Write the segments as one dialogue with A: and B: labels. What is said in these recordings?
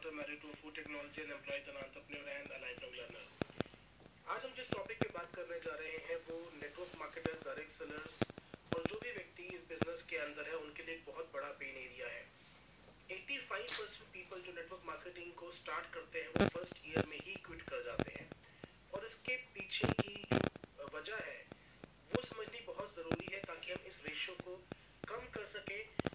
A: daughter married to food technology and employ employee, an entrepreneur and a long learner आज हम जिस topic पे बात करने जा रहे हैं वो नेटवर्क मार्केटर्स डायरेक्ट सेलर्स और जो भी व्यक्ति इस बिज़नेस के अंदर है उनके लिए एक बहुत बड़ा पेन एरिया है। 85 परसेंट पीपल जो नेटवर्क मार्केटिंग को स्टार्ट करते हैं वो फ़र्स्ट ईयर में ही क्विट कर जाते हैं। और इसके पीछे की वजह है वो समझनी बहुत ज़रूरी है ताकि हम इस रेशियो को कम कर सकें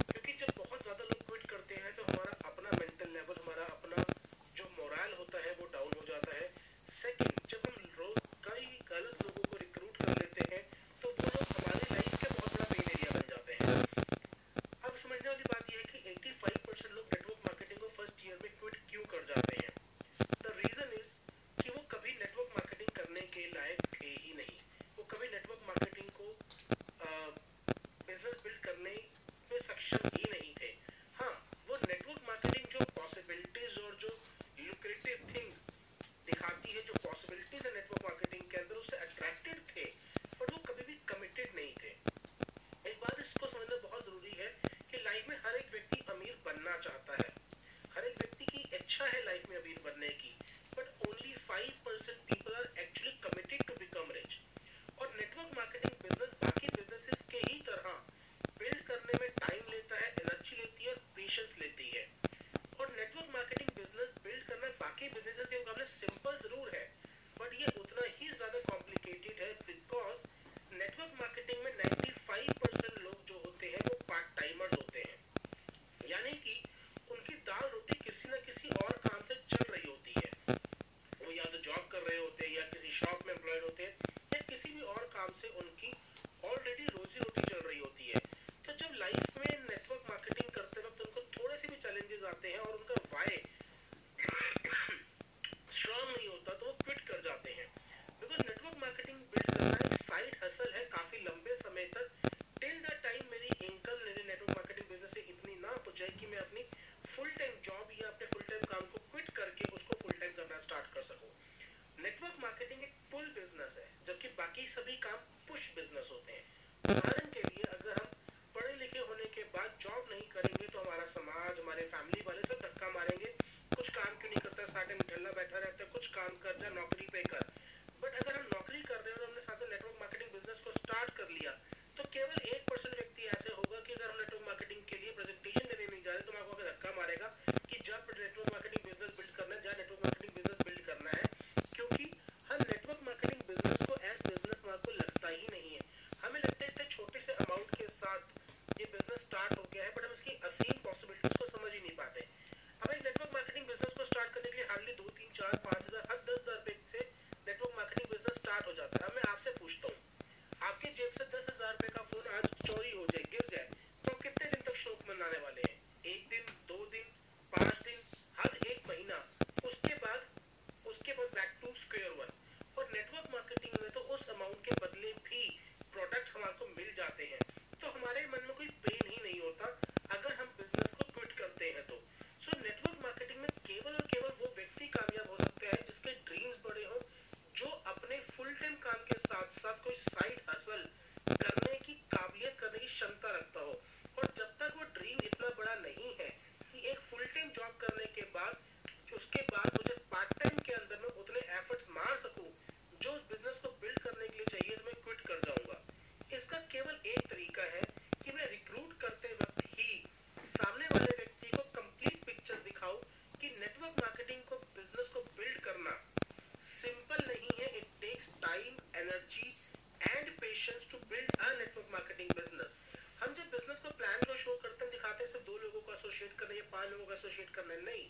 A: करना नहीं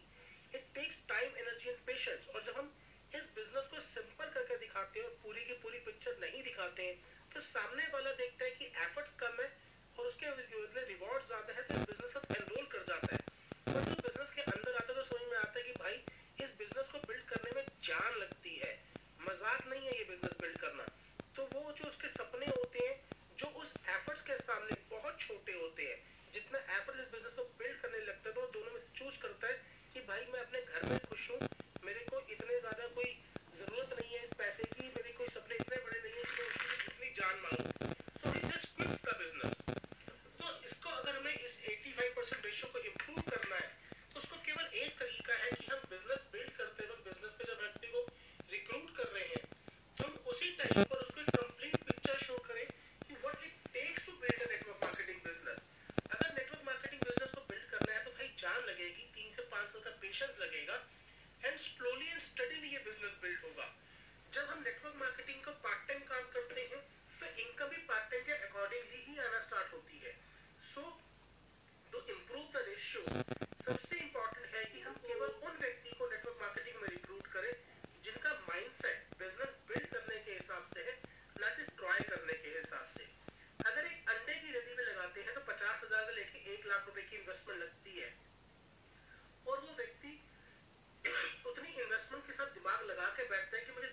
A: it takes time energy and patience और जब हम इस बिज़नेस को सिंपल करके दिखाते हैं और पूरी की पूरी पिक्चर नहीं दिखाते हैं तो सामने वाला देखता है कि एफर्ट्स कम है और उसके बदले रिवॉर्ड ज़्यादा है तो बिज़नेस अब एनरोल कर जाता है। और जो बिज़नेस के अंदर आता है तो समझ में आता है कि भाई, इस बिज़नेस को बिल्ड करने में जान लग जब हम नेटवर्क मार्केटिंग का पार्ट टाइम काम करते हैं तो इनकम भी पार्ट टाइम के अकॉर्डिंगली ही आना स्टार्ट होती है। So to improve the ratio सबसे इंपॉर्टेंट है कि हम केवल उन व्यक्ति को नेटवर्क मार्केटिंग में रिक्रूट करें, जिनका माइंडसेट बिज़नेस बिल्ड करने के हिसाब से है, ना कि ट्राई करने के हिसाब से। अगर एक अंडे की रेडी में लगाते हैं तो पचास हज़ार से लेके एक लाख रुपए की इन्वेस्टमेंट लगती है। और वो व्यक्ति उतनी इन्वेस्टमेंट के साथ दिमाग लगा के बैठता है कि मुझे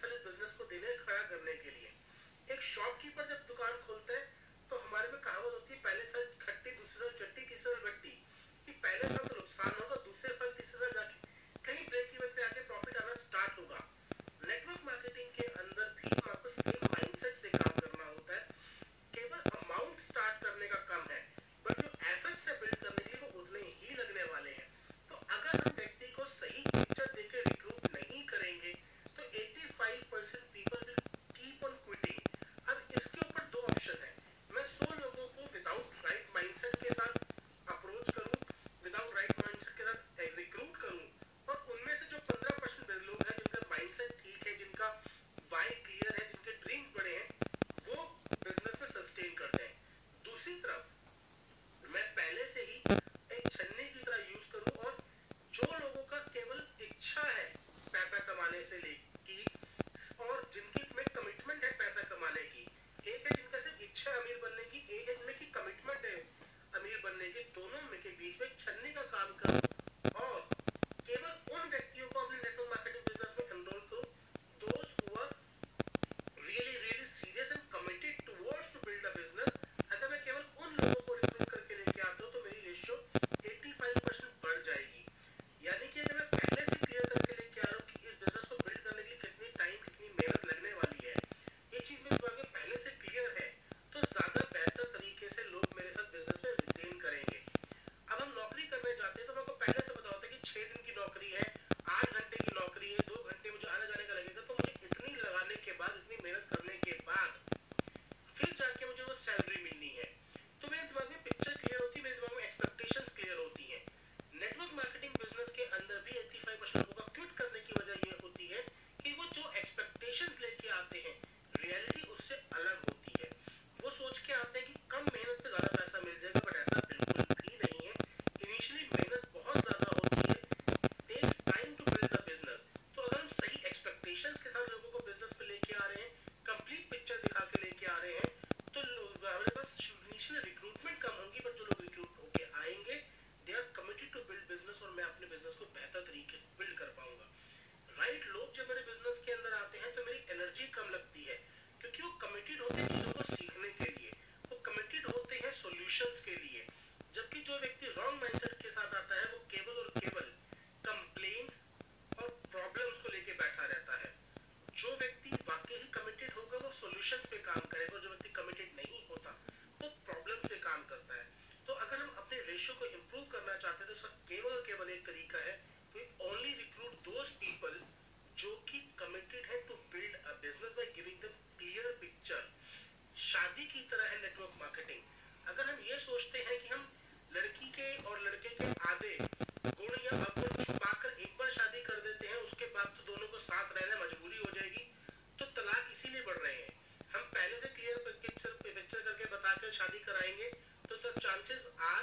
A: सर बिज़नेस को देने खड़ा करने के लिए। एक शॉपकीपर जब दुकान खोलते हैं तो हमारे में कहावत होती है, पहले साल खट्टी, दूसरे साल चट्टी, तीसरे साल बट्टी। कि पहले साल तो नुकसान होगा, दूसरे साल, तीसरे साल जाके कहीं ब्रेक शादी की तरह है नेटवर्क मार्केटिंग अगर हम ये सोचते हैं कि हम लड़की के और लड़के के आधे गुण या अवगुण छुपाकर एक बार शादी कर देते हैं, उसके बाद तो दोनों को साथ रहना मजबूरी हो जाएगी तो तलाक इसीलिए बढ़ रहे हैं। हम पहले से क्लियर पिक्चर पिक्चर करके बताकर शादी कराएँगे तो, तो चांसेस आर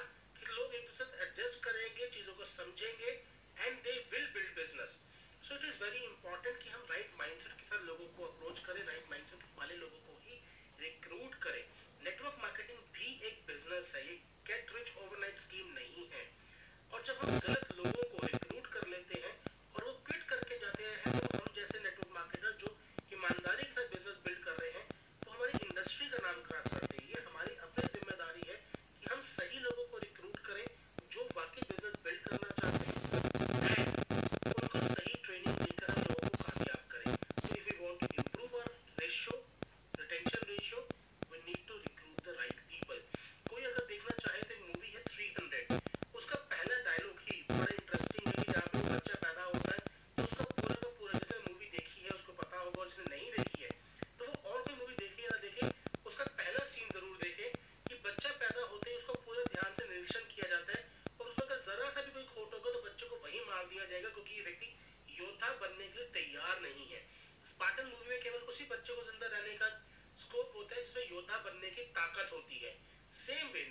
A: ताकत होती है। Same way